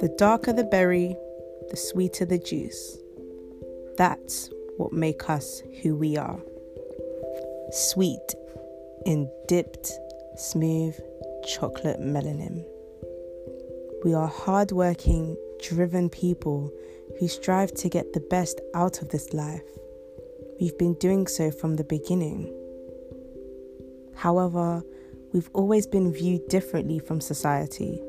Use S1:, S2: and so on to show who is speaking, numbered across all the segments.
S1: The darker the berry, the sweeter the juice. That's what make us who we are. Sweet in dipped, smooth chocolate melanin. We are hardworking, driven people who strive to get the best out of this life. We've been doing so from the beginning. However, we've always been viewed differently from society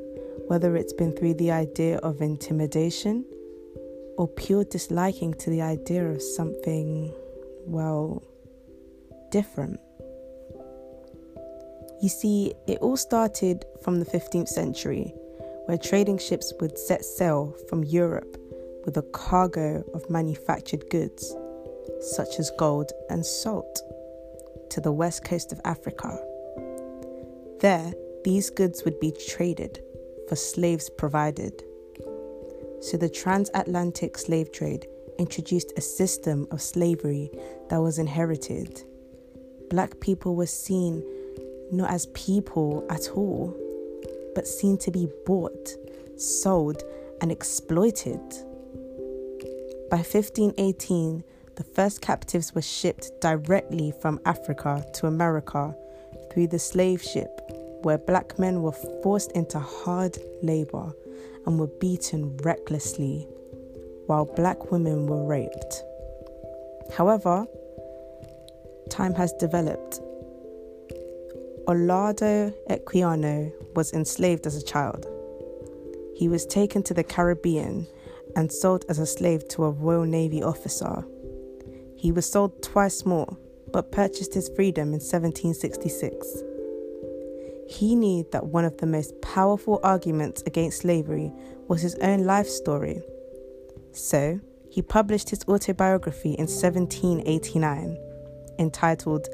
S1: whether it's been through the idea of intimidation or pure disliking to the idea of something, well, different. You see, it all started from the 15th century, where trading ships would set sail from Europe with a cargo of manufactured goods, such as gold and salt, to the west coast of Africa. There, these goods would be traded for slaves provided. So the transatlantic slave trade introduced a system of slavery that was inherited. Black people were seen not as people at all, but seen to be bought, sold, and exploited. By 1518, the first captives were shipped directly from Africa to America through the slave ship where black men were forced into hard labor and were beaten recklessly, while black women were raped. However, time has developed. Olaudah Equiano was enslaved as a child. He was taken to the Caribbean and sold as a slave to a Royal Navy officer. He was sold twice more, but purchased his freedom in 1766. He knew that one of the most powerful arguments against slavery was his own life story. So, he published his autobiography in 1789, entitled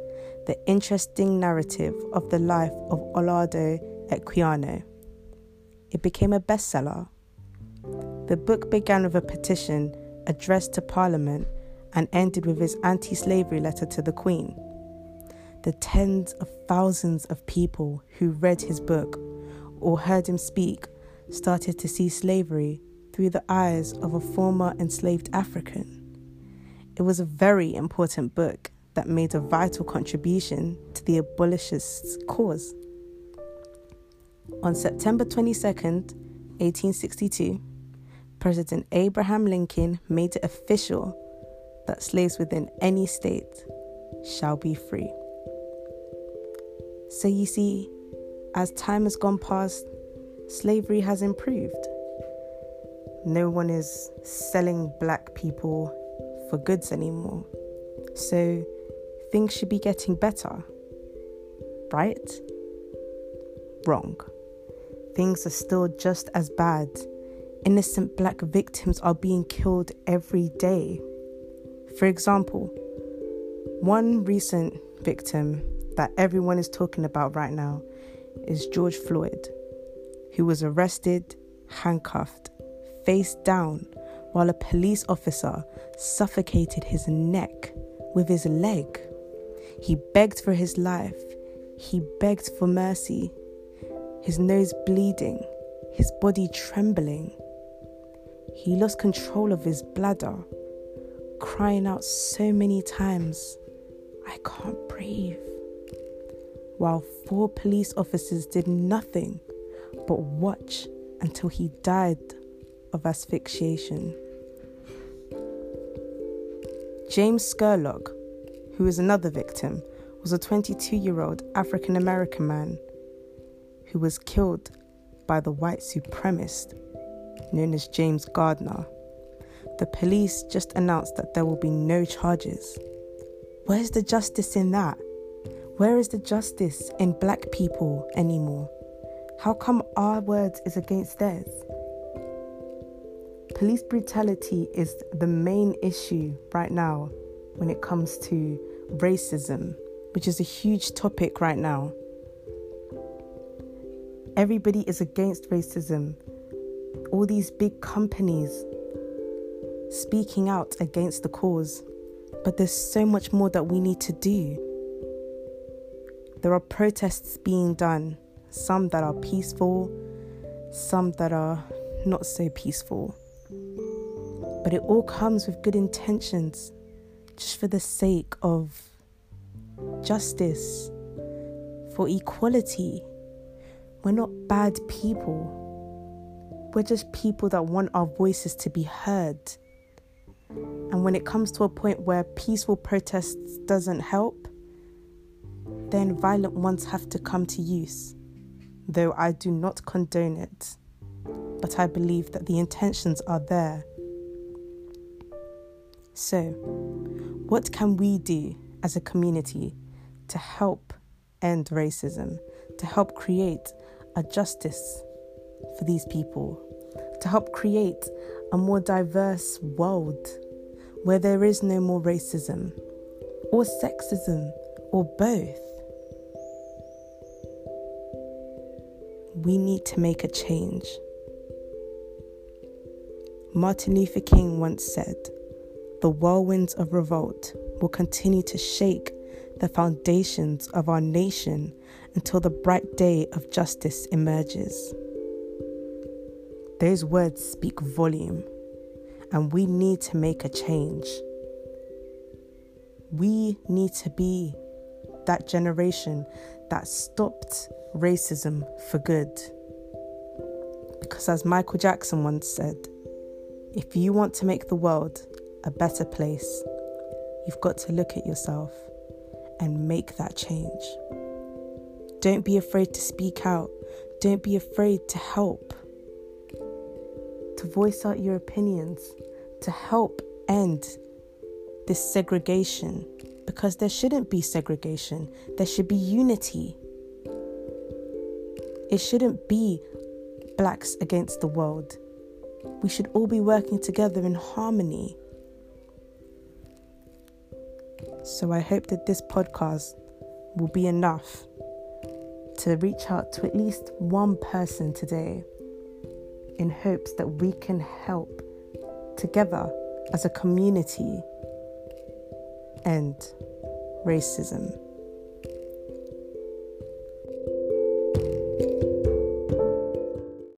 S1: The Interesting Narrative of the Life of Olaudah Equiano. It became a bestseller. The book began with a petition addressed to Parliament and ended with his anti slavery letter to the Queen the tens of thousands of people who read his book or heard him speak started to see slavery through the eyes of a former enslaved African. It was a very important book that made a vital contribution to the abolitionists' cause. On September 22, 1862, President Abraham Lincoln made it official that slaves within any state shall be free. So you see, as time has gone past, slavery has improved. No one is selling black people for goods anymore. So things should be getting better. Right? Wrong. Things are still just as bad. Innocent black victims are being killed every day. For example, one recent victim that everyone is talking about right now is George Floyd, who was arrested, handcuffed, face down, while a police officer suffocated his neck with his leg. He begged for his life. He begged for mercy. His nose bleeding, his body trembling. He lost control of his bladder, crying out so many times, I can't breathe while four police officers did nothing but watch until he died of asphyxiation. James Scurlock, who is another victim, was a 22 year old African American man who was killed by the white supremacist known as James Gardner. The police just announced that there will be no charges. Where's the justice in that? Where is the justice in black people anymore? How come our words is against theirs? Police brutality is the main issue right now when it comes to racism, which is a huge topic right now. Everybody is against racism. All these big companies speaking out against the cause. But there's so much more that we need to do. There are protests being done, some that are peaceful, some that are not so peaceful. But it all comes with good intentions, just for the sake of justice, for equality. We're not bad people. We're just people that want our voices to be heard. And when it comes to a point where peaceful protests doesn't help, then violent ones have to come to use. Though I do not condone it, but I believe that the intentions are there. So, what can we do as a community to help end racism, to help create a justice for these people, to help create a more diverse world where there is no more racism or sexism or both. We need to make a change. Martin Luther King once said, The whirlwinds of revolt will continue to shake the foundations of our nation until the bright day of justice emerges. Those words speak volume, and we need to make a change. We need to be that generation that stopped racism for good. Because, as Michael Jackson once said, if you want to make the world a better place, you've got to look at yourself and make that change. Don't be afraid to speak out. Don't be afraid to help, to voice out your opinions, to help end this segregation because there shouldn't be segregation, there should be unity. It shouldn't be blacks against the world. We should all be working together in harmony. So I hope that this podcast will be enough to reach out to at least one person today in hopes that we can help together as a community end racism.